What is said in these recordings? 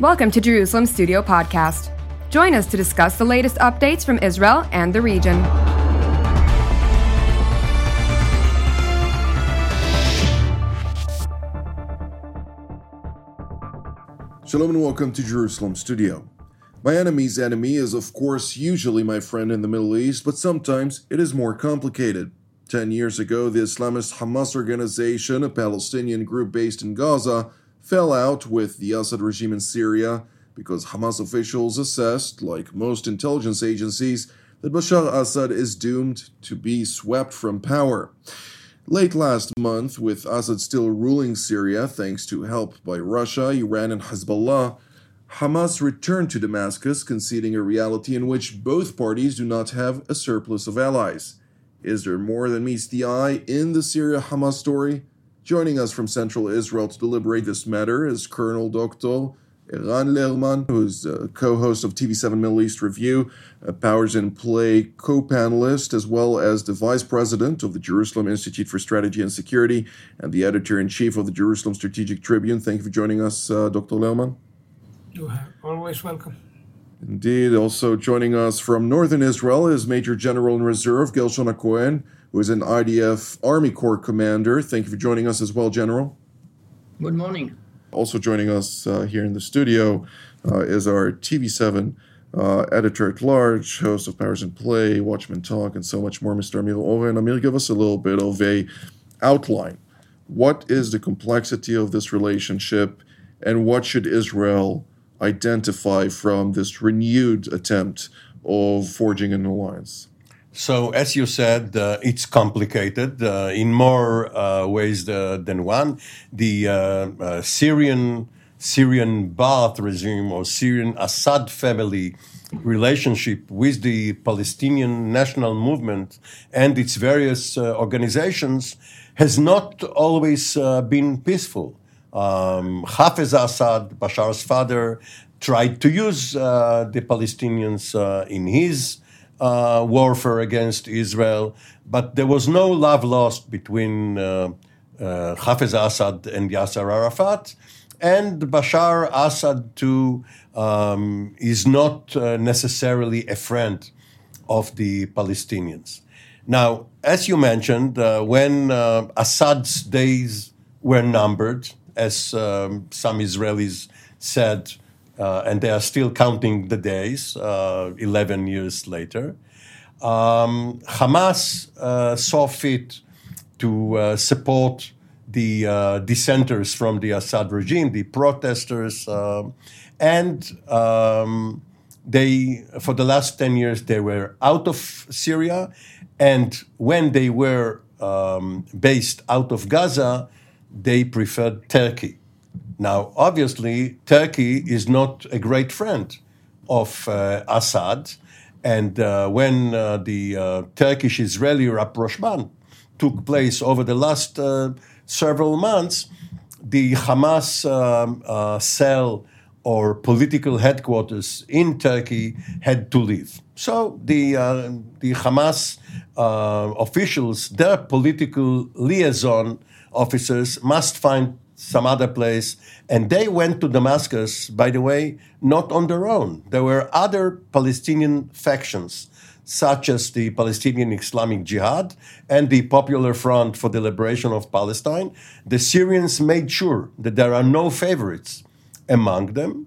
Welcome to Jerusalem Studio Podcast. Join us to discuss the latest updates from Israel and the region. Shalom and welcome to Jerusalem Studio. My enemy's enemy is, of course, usually my friend in the Middle East, but sometimes it is more complicated. Ten years ago, the Islamist Hamas organization, a Palestinian group based in Gaza, fell out with the Assad regime in Syria because Hamas officials assessed, like most intelligence agencies, that Bashar Assad is doomed to be swept from power. Late last month, with Assad still ruling Syria thanks to help by Russia, Iran, and Hezbollah, Hamas returned to Damascus, conceding a reality in which both parties do not have a surplus of allies. Is there more than meets the eye in the Syria Hamas story? Joining us from central Israel to deliberate this matter is Colonel Dr. Eran Lerman, who's a co-host of TV7 Middle East Review, a Powers in Play co-panelist, as well as the vice president of the Jerusalem Institute for Strategy and Security and the editor-in-chief of the Jerusalem Strategic Tribune. Thank you for joining us, uh, Dr. Lerman. You are always welcome. Indeed. Also joining us from northern Israel is Major General in Reserve Gershon Cohen, who is an IDF Army Corps commander. Thank you for joining us as well, General. Good morning. Also joining us uh, here in the studio uh, is our TV7 uh, editor at large, host of Powers in Play, Watchmen Talk, and so much more, Mr. Amir Oren. Amir, give us a little bit of a outline. What is the complexity of this relationship, and what should Israel identify from this renewed attempt of forging an alliance? So, as you said, uh, it's complicated uh, in more uh, ways uh, than one. The uh, uh, Syrian Syrian Baath regime or Syrian Assad family relationship with the Palestinian national movement and its various organizations has not always been peaceful. Um, Hafez Assad, Bashar's father, tried to use the Palestinians in his uh, warfare against Israel, but there was no love lost between uh, uh, Hafez Assad and Yasser Arafat. And Bashar Assad, too, um, is not uh, necessarily a friend of the Palestinians. Now, as you mentioned, uh, when uh, Assad's days were numbered, as um, some Israelis said, uh, and they are still counting the days, uh, 11 years later. Um, Hamas uh, saw fit to uh, support the uh, dissenters from the Assad regime, the protesters, um, and um, they, for the last 10 years, they were out of Syria. And when they were um, based out of Gaza, they preferred Turkey. Now, obviously, Turkey is not a great friend of uh, Assad. And uh, when uh, the uh, Turkish Israeli rapprochement took place over the last uh, several months, the Hamas um, uh, cell or political headquarters in Turkey had to leave. So the, the Hamas officials, their political liaison officers, must find some other place. And they went to Damascus, by the way, not on their own. There were other Palestinian factions, such as the Palestinian Islamic Jihad and the Popular Front for the Liberation of Palestine. The Syrians made sure that there are no favorites among them.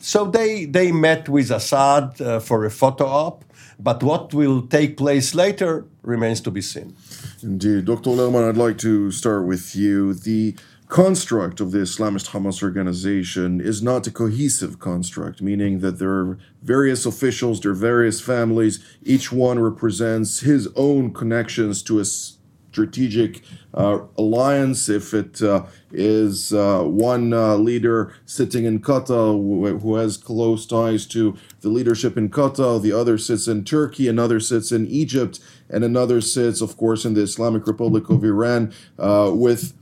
So they, they met with Assad uh, for a photo op, but what will take place later remains to be seen. Indeed. Dr. Lerman, I'd like to start with you. The construct of the Islamist Hamas organization is not a cohesive construct, meaning that there are various officials, there are various families, each one represents his own connections to a strategic uh, alliance. If it uh, is uh, one uh, leader sitting in Qatar who, who has close ties to the leadership in Qatar, the other sits in Turkey, another sits in Egypt, and another sits, of course, in the Islamic Republic of Iran uh, with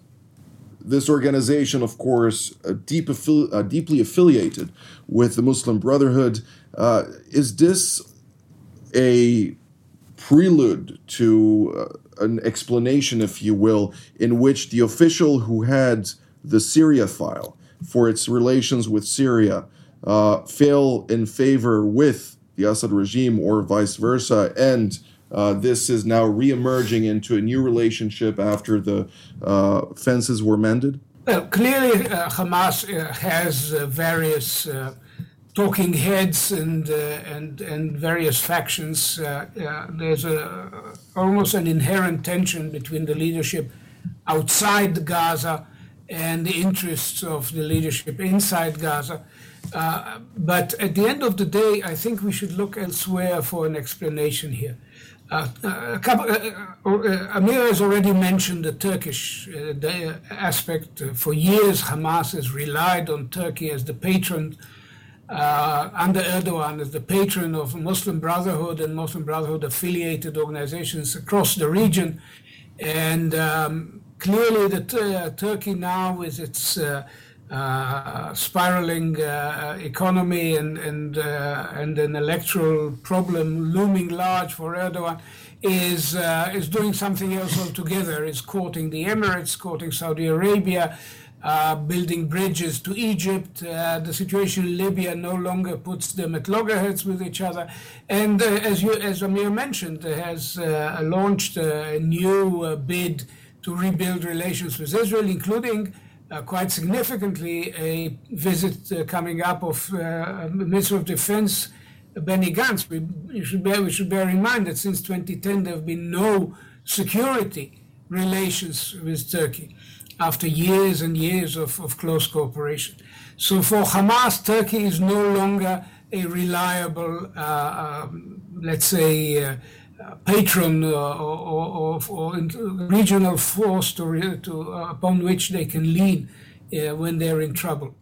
this organization, of course, uh, deep uh, deeply affiliated with the Muslim Brotherhood. Uh, is this a prelude to uh, an explanation, if you will, in which the official who had the Syria file for its relations with Syria uh, fail in favor with the Assad regime or vice versa, and uh, this is now re-emerging into a new relationship after the uh, fences were mended? Well, clearly, uh, Hamas uh, has various talking heads and and and various factions. there's a, almost an inherent tension between the leadership outside Gaza and the interests of the leadership inside Gaza. Uh, but at the end of the day, I think we should look elsewhere for an explanation here. Uh, uh, couple, uh, uh, Amir has already mentioned the Turkish aspect. for years, Hamas has relied on Turkey as the patron, under Erdogan, as the patron of Muslim Brotherhood and Muslim Brotherhood affiliated organizations across the region. And um, clearly, the Turkey now, with its uh, spiraling uh, economy and and uh, and an electoral problem looming large for Erdogan is uh, is doing something else altogether. Is courting the Emirates, courting Saudi Arabia. Uh, building bridges to Egypt. Uh, the situation in Libya no longer puts them at loggerheads with each other. And as you, as Amir mentioned, has launched a new bid to rebuild relations with Israel, including uh, quite significantly a visit uh, coming up of uh, Minister of Defense Benny Gantz. We, should bear, we should bear in mind that since 2010 there have been no security relations with Turkey after years and years of, of close cooperation. So for Hamas, Turkey is no longer a reliable, uh, um, let's say, uh, patron or, or, or, regional force to, to uh, upon which they can lean uh, when they're in trouble.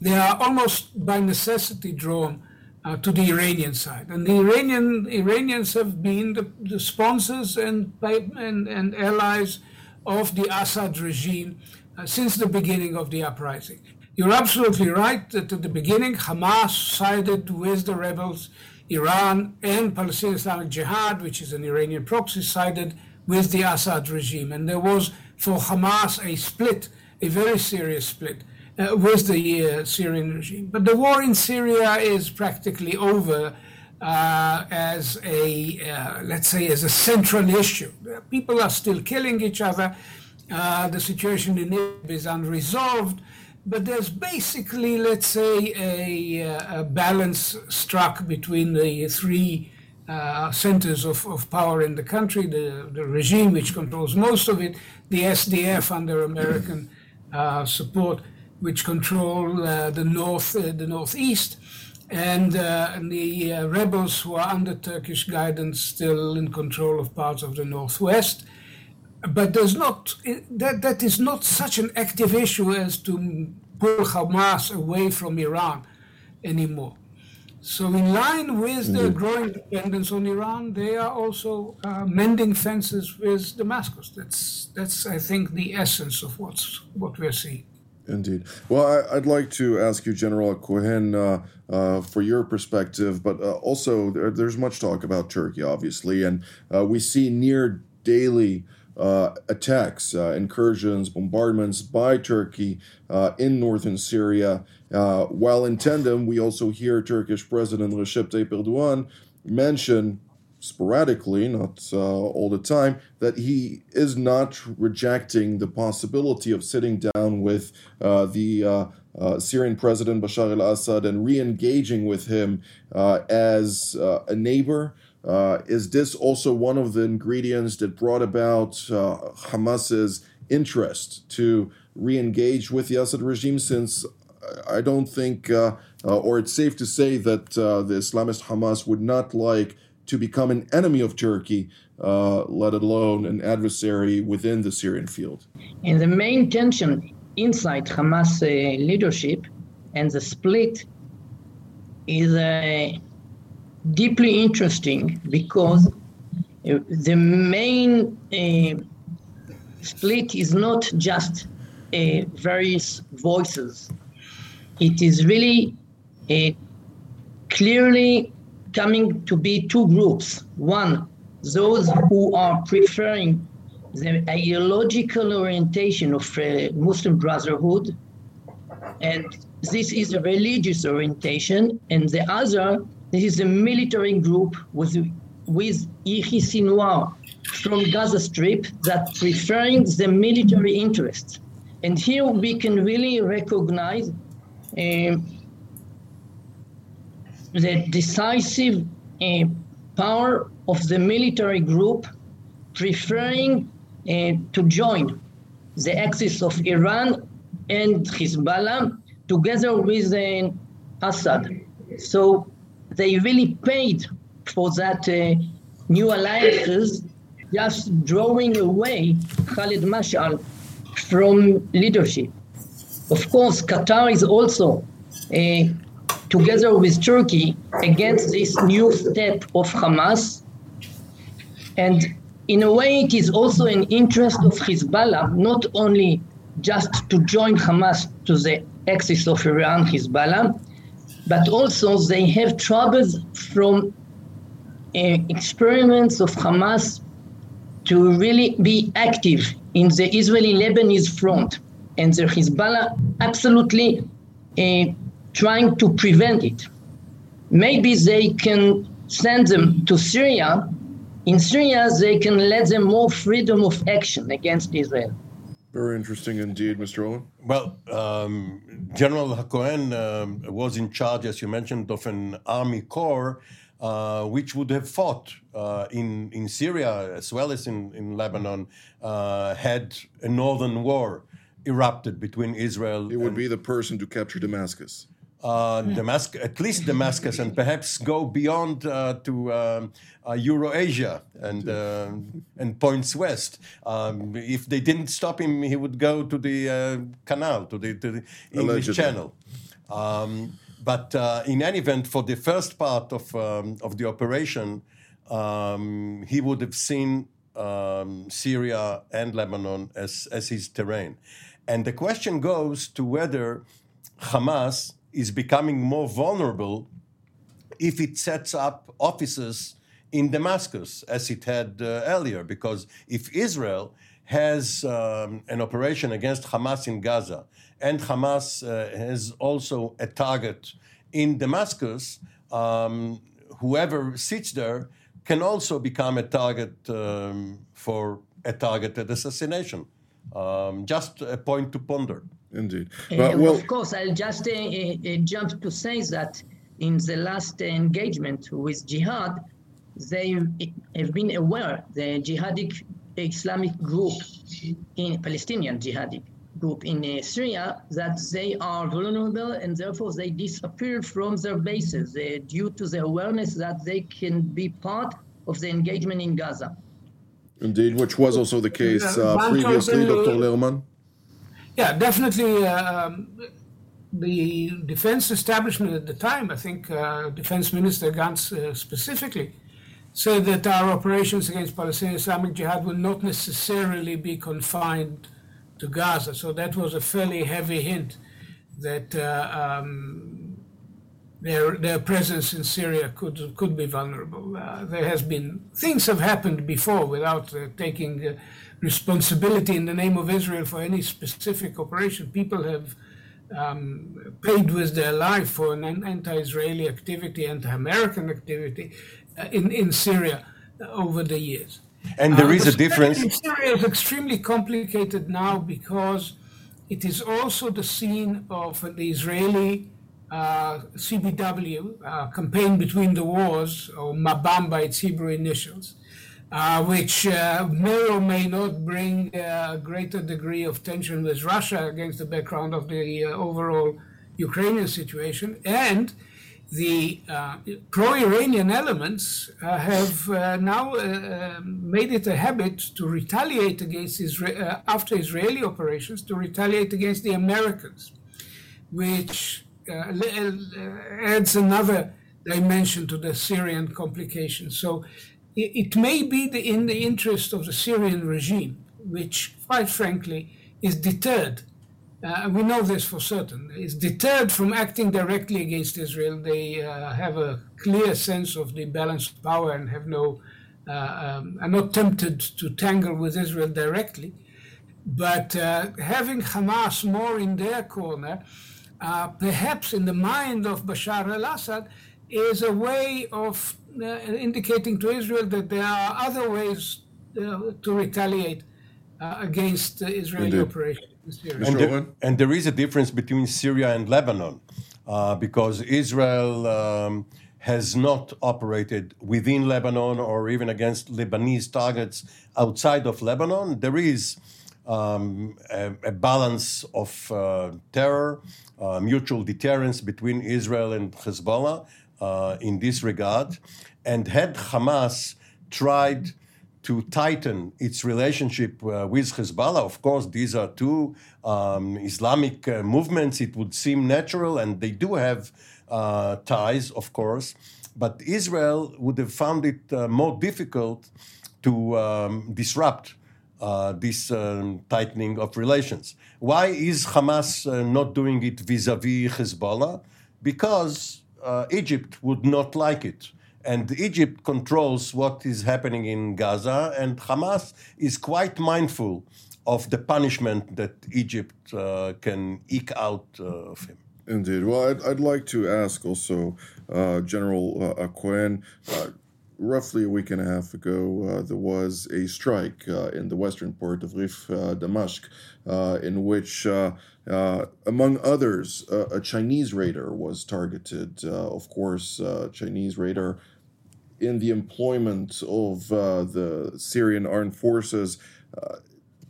They are almost by necessity drawn uh, to the Iranian side, and the Iranian Iranians have been the, the sponsors and, and, and allies of the Assad regime uh, since the beginning of the uprising. You're absolutely right that at the beginning Hamas sided with the rebels Iran and Palestinian Islamic Jihad, which is an Iranian proxy, sided with the Assad regime. And there was for Hamas a split, a very serious split. Uh, with the uh, Syrian regime. But the war in Syria is practically over uh, as a, uh, let's say, as a central issue. People are still killing each other. Uh, the situation in Idlib is unresolved but there's basically, let's say, a, a balance struck between the three uh, centers of, of power in the country the, the regime, which controls most of it, the SDF under American uh, support, which control uh, the north, uh, the northeast, and, uh, and the uh, rebels who are under Turkish guidance still in control of parts of the northwest but there's not that that is not such an active issue as to pull Hamas away from Iran anymore. So, in line with their growing dependence on Iran, they are also uh, mending fences with Damascus. That's that's I think the essence of what's what we're seeing. Indeed. Well, I, would like to ask you, General Cohen, uh, uh, for your perspective, but uh, also there, there's much talk about Turkey, obviously, and uh, we see near daily uh, attacks, uh, incursions, bombardments by Turkey uh, in northern Syria. Uh, while in tandem, we also hear Turkish President Recep Tayyip Erdogan mention sporadically, not uh, all the time, that he is not rejecting the possibility of sitting down with uh, the Syrian President Bashar al Assad and re engaging with him as a neighbor. Uh, is this also one of the ingredients that brought about uh, Hamas's interest to re-engage with the Assad regime? Since I don't think, uh, uh or it's safe to say that uh, the Islamist Hamas would not like to become an enemy of Turkey, uh, let alone an adversary within the Syrian field. And the main tension inside Hamas leadership and the split is a deeply interesting because uh, the main uh, split is not just uh, various voices. It is really uh, clearly coming to be two groups. One, those who are preferring the ideological orientation of uh, Muslim Brotherhood and this is a religious orientation, and the other, this is a military group with with Yehia Sinwar from Gaza Strip that preferring the military interests. And here we can really recognize uh, the decisive uh, power of the military group preferring uh, to join the axis of Iran and Hezbollah together with uh, Assad. So they really paid for that uh, new alliances, just drawing away Khalid Mashal from leadership. Of course, Qatar is also, uh, together with Turkey, against this new step of Hamas. And in a way, it is also an interest of Hezbollah, not only just to join Hamas to the axis of Iran, Hezbollah, but also they have troubles from uh, experiments of Hamas to really be active in the Israeli Lebanese front, and the Hezbollah absolutely uh, trying to prevent it. Maybe they can send them to Syria. In Syria, they can let them more freedom of action against Israel. Very interesting indeed, Mr. Oren. Well, um, General Hakohen um, was in charge, as you mentioned, of an army corps uh, which would have fought uh, in, in Syria as well as in, in Lebanon uh, had a northern war erupted between Israel. It would be the person to capture Damascus. Uh, Damascus, at least Damascus, and perhaps go beyond uh, to um, uh, Eurasia and uh, and points west. Um, if they didn't stop him, he would go to the uh, canal, to the, to the English Allegedly. Channel. Um, but uh, in any event, for the first part of um, of the operation, um, he would have seen um, Syria and Lebanon as as his terrain, and the question goes to whether Hamas is becoming more vulnerable if it sets up offices in Damascus, as it had uh, earlier. Because if Israel has um, an operation against Hamas in Gaza, and Hamas uh, has also a target in Damascus, um, whoever sits there can also become a target um, for a targeted assassination. Um, just a point to ponder. Indeed. Uh, But, well, of course, I'll just uh, uh, jump to say that in the last engagement with jihad, they have been aware, the jihadic Islamic group, in Palestinian jihadic group in uh, Syria, that they are vulnerable and therefore they disappear from their bases uh, due to the awareness that they can be part of the engagement in Gaza. indeed, which was also the case uh, previously, Dr. Lerman. Yeah, definitely. Um, the defense establishment at the time, I think uh, Defense Minister Gantz uh, specifically, said that our operations against Palestinian Islamic Jihad will not necessarily be confined to Gaza. So that was a fairly heavy hint that uh, um, their their presence in Syria could could be vulnerable. Uh, there has been things have happened before without uh, taking uh, responsibility in the name of Israel for any specific operation. People have um, paid with their life for an anti-Israeli activity, anti-American activity uh, in in Syria uh, over the years. And there Uh, is the a difference. Syria is extremely complicated now because it is also the scene of the Israeli uh, CBW uh, campaign between the wars, or Mabam by its Hebrew initials, uh, which uh, may or may not bring uh, a greater degree of tension with Russia against the background of the uh, overall Ukrainian situation. And the uh, pro-Iranian elements have now uh, made it a habit to retaliate against Isra- after Israeli operations to retaliate against the Americans, which adds another dimension to the Syrian complication. So it, may be the, in the interest of the Syrian regime, which, quite frankly, is deterred uh, we know this for certain, is deterred from acting directly against Israel. They uh, have a clear sense of the balance of power and have no, uh, um, are not tempted to tangle with Israel directly. But uh, having Hamas more in their corner uh, perhaps in the mind of Bashar al Assad, is a way of indicating to Israel that there are other ways uh, to retaliate uh, against Israeli Indeed. operations in Syria. And there, and there is a difference between Syria and Lebanon uh, because Israel. Um, has not operated within Lebanon or even against Lebanese targets outside of Lebanon. There is um, a, a, balance of uh, terror, uh, mutual deterrence between Israel and Hezbollah uh, in this regard. And had Hamas tried to tighten its relationship uh, with Hezbollah, of course, these are two um, Islamic uh, movements, it would seem natural, and they do have uh, ties, of course. But Israel would have found it more difficult to um, disrupt uh, this um, tightening of relations. Why is Hamas uh, not doing it vis a vis Hezbollah? Because uh, Egypt would not like it. And Egypt controls what is happening in Gaza, and Hamas is quite mindful of the punishment that Egypt uh, can eke out uh, of him. Indeed. Well, I'd, I'd like to ask also uh, General uh, Cohen roughly a week and a half ago, uh, there was a strike uh, in the western port of Rif uh, Damashq, uh, in which, uh, uh, among others, a Chinese radar was targeted. of course, Chinese radar in the employment of the Syrian armed forces.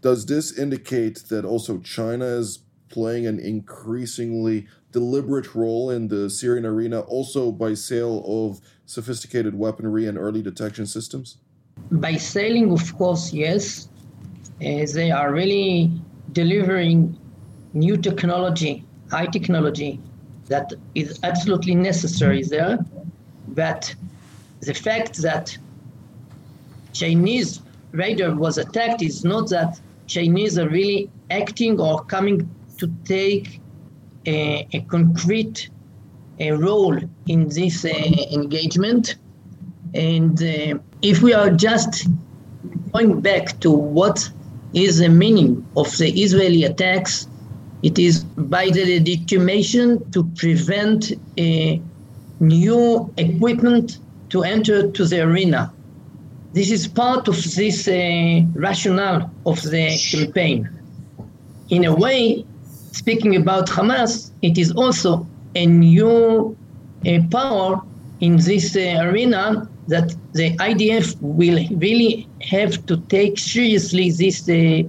does this indicate that also China is playing an increasingly deliberate role in the Syrian arena, also by sale of sophisticated weaponry and early detection systems? By sailing, of course, yes. Uh, they are really delivering new technology, high technology that is absolutely necessary there. But the fact that Chinese radar was attacked is not that Chinese are really acting or coming to take a, a concrete a role in this uh, engagement. And uh, if we are just going back to what is the meaning of the Israeli attacks, it is by the legitimation to prevent a new equipment to enter to the arena. This is part of this uh, rationale of the campaign. In a way, speaking about Hamas, it is also a new uh, power in this uh, arena that the IDF will really have to take seriously this uh,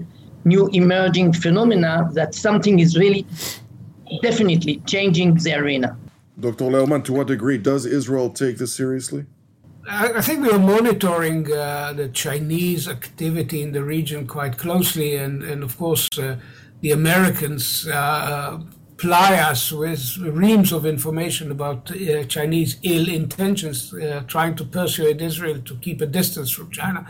new emerging phenomena that something is really definitely changing the arena. Dr. Lerman, to what degree does Israel take this seriously? I think we are monitoring uh, the Chinese activity in the region quite closely, and, and of course, uh, the Americans uh, ply us with reams of information about uh, Chinese ill intentions, uh, trying to persuade Israel to keep a distance from China,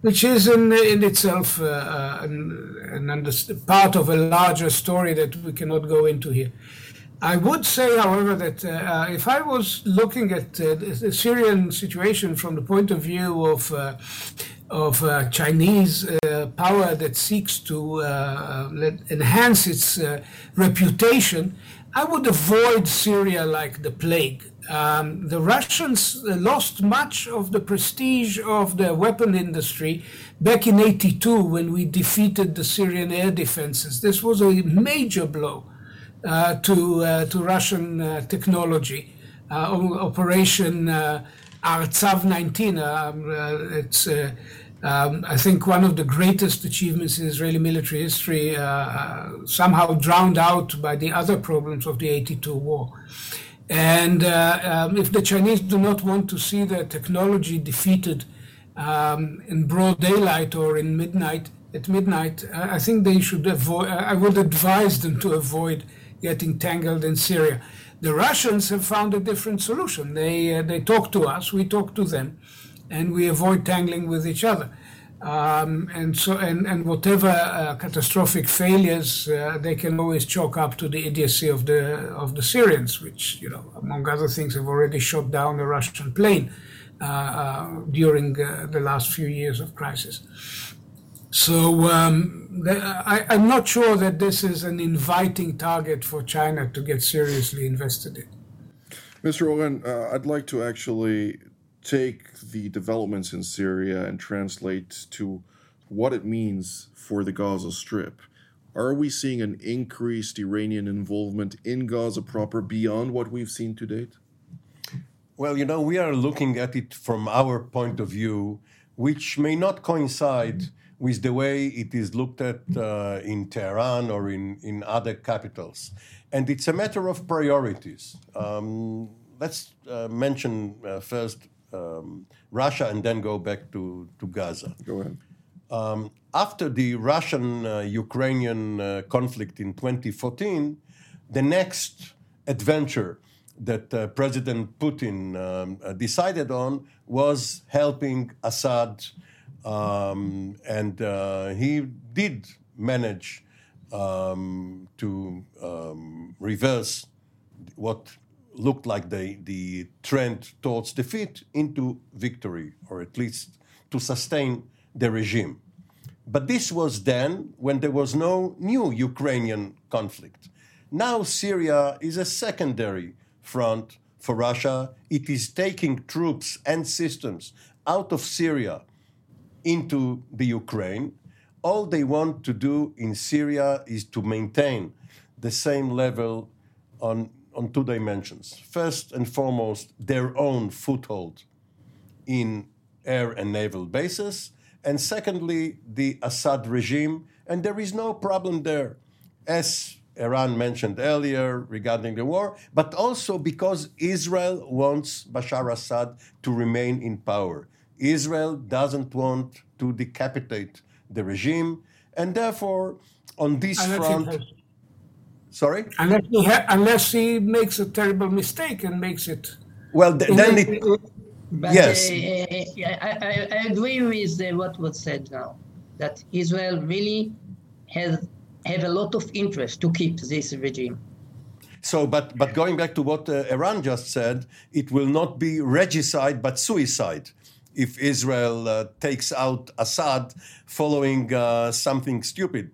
which is in, in itself uh, uh an, an under, part of a larger story that we cannot go into here. I would say, however, that uh, if I was looking at uh, the Syrian situation from the point of view of of uh, Chinese uh, power that seeks to uh, enhance its uh, reputation, I would avoid Syria like the plague. Um, the Russians uh, lost much of the prestige of the weapon industry back in 82 when we defeated the Syrian air defenses. This was a major blow uh, to, to Russian technology. Operation Artsav 19, um, it's um, I think one of the greatest achievements in Israeli military history, uh, uh, somehow drowned out by the other problems of the 82 war. And uh, um, if the Chinese do not want to see their technology defeated um, in broad daylight or in midnight, at midnight, I think they should avoid, I would advise them to avoid getting tangled in Syria. The Russians have found a different solution. They, uh, they talk to us, we talk to them and we avoid tangling with each other. Um, and so, and, and whatever uh, catastrophic failures, uh, they can always chalk up to the idiocy of the of the Syrians, which you know, among other things, have already shot down a Russian plane uh, uh during uh, the last few years of crisis. So um, I, am not sure that this is an inviting target for China to get seriously invested in. Mr. Oren, uh, I'd like to actually take the developments in Syria and translate to what it means for the Gaza Strip. Are we seeing an increased Iranian involvement in Gaza proper beyond what we've seen to date? Well, you know, we are looking at it from our point of view, which may not coincide with the way it is looked at uh, in Tehran or in, in other capitals. And it's a matter of priorities. Um, let's uh, mention uh, first um, Russia and then go back to, to Gaza. Go ahead. Um, after the Russian uh, Ukrainian uh, conflict in 2014, the next adventure that uh, President Putin um, decided on was helping Assad um, and uh, he did manage um, to um, reverse what looked like the, the trend towards defeat into victory, or at least to sustain the regime. But this was then when there was no new Ukrainian conflict. Now Syria is a secondary front for Russia. It is taking troops and systems out of Syria into the Ukraine. All they want to do in Syria is to maintain the same level on, on two dimensions. First and foremost, their own foothold in air and naval bases, and secondly, the Assad regime. And there is no problem there, as Iran mentioned earlier regarding the war, but also because Israel wants Bashar Assad to remain in power. Israel doesn't want to decapitate the regime, and therefore, on this unless front, sorry, unless he, ha- unless he makes a terrible mistake and makes it. Well, th- then it. But, yes, uh, I, I, I, agree with uh, what was said now. That Israel really has have a lot of interest to keep this regime. So, but but going back to what uh, Eran just said, it will not be regicide but suicide if Israel uh, takes out Assad following uh, something stupid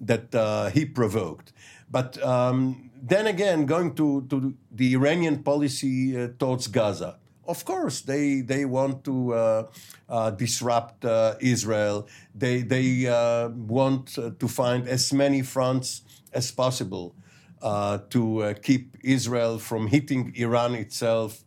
that uh, he provoked. But um, then again, going to, to the Iranian policy uh, towards Gaza. Of course, they, they want to uh, uh, disrupt Israel. They, they want to find as many fronts as possible to keep Israel from hitting Iran itself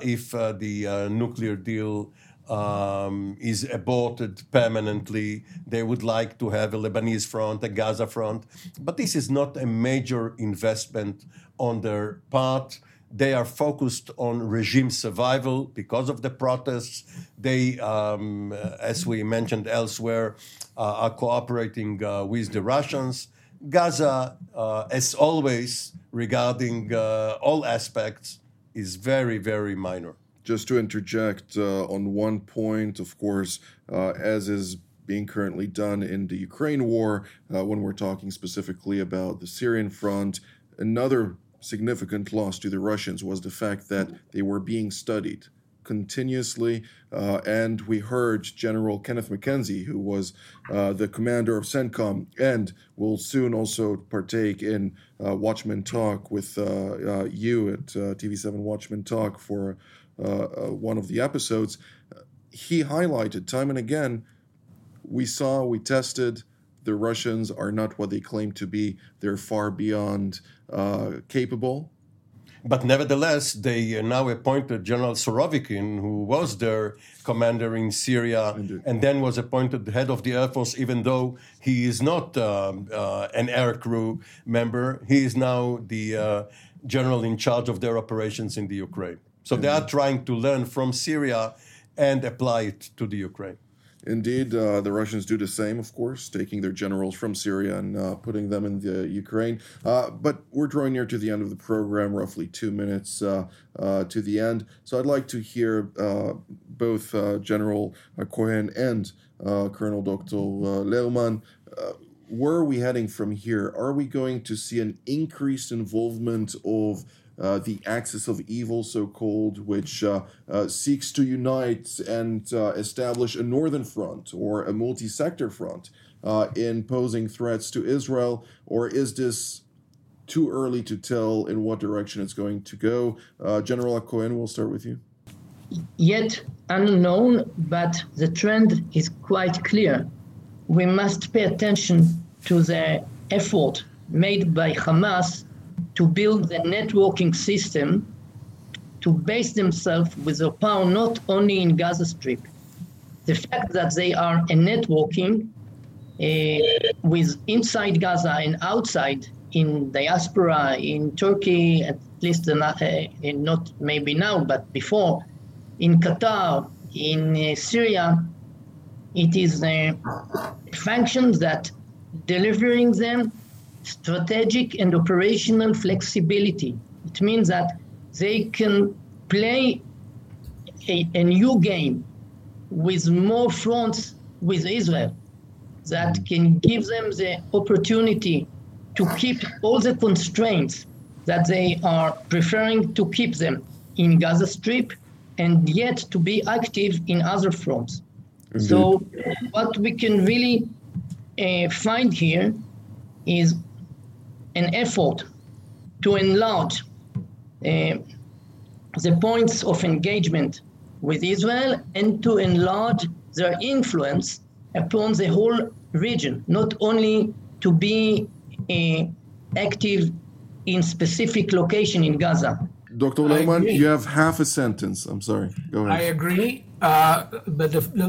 if the nuclear deal um, is aborted permanently. They would like to have a Lebanese front, a Gaza front, but this is not a major investment on their part. They are focused on regime survival because of the protests. They, um, as we mentioned elsewhere, uh, are cooperating uh, with the Russians. Gaza, uh, as always, regarding uh, all aspects, is very, very minor just to interject uh, on one point, of course, uh, as is being currently done in the Ukraine war, uh, when we're talking specifically about the Syrian front, another significant loss to the Russians was the fact that they were being studied continuously. Uh, and we heard General Kenneth McKenzie, who was uh, the commander of CENTCOM and will soon also partake in uh, Watchmen Talk with you at TV7 Watchmen Talk for one of the episodes, he highlighted time and again we saw, we tested, the Russians are not what they claim to be. They're far beyond uh, capable. But nevertheless, they now appointed General Surovikin, who was their commander in Syria, Indeed. and then was appointed head of the Air Force, even though he is not um, uh, an air crew member. He is now the uh, general in charge of their operations in the Ukraine. So they are trying to learn from Syria and apply it to the Ukraine. Indeed, uh, the Russians do the same, of course, taking their generals from Syria and uh, putting them in the Ukraine. Uh, but we're drawing near to the end of the program, roughly two minutes uh, uh, to the end. So I'd like to hear uh, both General Cohen and Colonel Dr. Lerman. where are we heading from here? Are we going to see an increased involvement of uh, the axis of evil, so called, which uh, uh, seeks to unite and uh, establish a northern front or a multi sector front uh, in posing threats to Israel? Or is this too early to tell in what direction it's going to go? General Cohen, we'll start with you. Yet unknown, but the trend is quite clear. We must pay attention to the effort made by Hamas to build the networking system to base themselves with their power not only in Gaza Strip. The fact that they are a networking uh, with inside Gaza and outside in diaspora in Turkey, at least uh, not maybe now, but before, in Qatar, in uh, Syria, it is a function that delivering them strategic and operational flexibility. It means that they can play a, a new game with more fronts with Israel that can give them the opportunity to keep all the constraints that they are preferring to keep them in Gaza Strip and yet to be active in other fronts. Indeed. So, what we can really uh, find here is an effort to enlarge uh, the points of engagement with Israel and to enlarge their influence upon the whole region, not only to be uh, active in specific location in Gaza. Dr. Lerman, you have half a sentence. I'm sorry. Go ahead. I agree. Uh, but the, the,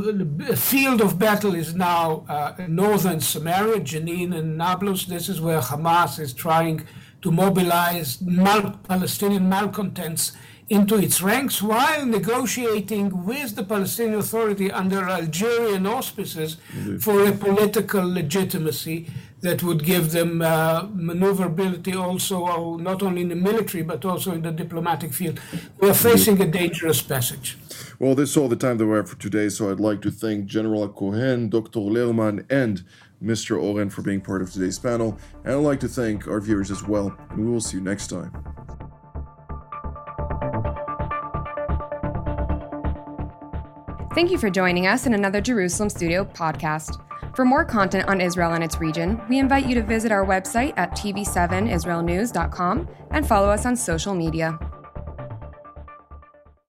the, field of battle is now uh, northern Samaria, Jenin and Nablus. This is where Hamas is trying to mobilize mal- Palestinian malcontents into its ranks while negotiating with the Palestinian Authority under Algerian auspices Indeed. for a political legitimacy that would give them uh, maneuverability also, uh, not only in the military but also in the diplomatic field. We are facing a dangerous passage. Well, this is all the time that we have for today, so I'd like to thank General Cohen, Dr. Lerman, and Mr. Oren for being part of today's panel, and I'd like to thank our viewers as well, and we will see you next time. Thank you for joining us in another Jerusalem Studio podcast. For more content on Israel and its region, we invite you to visit our website at tv7israelnews.com and follow us on social media.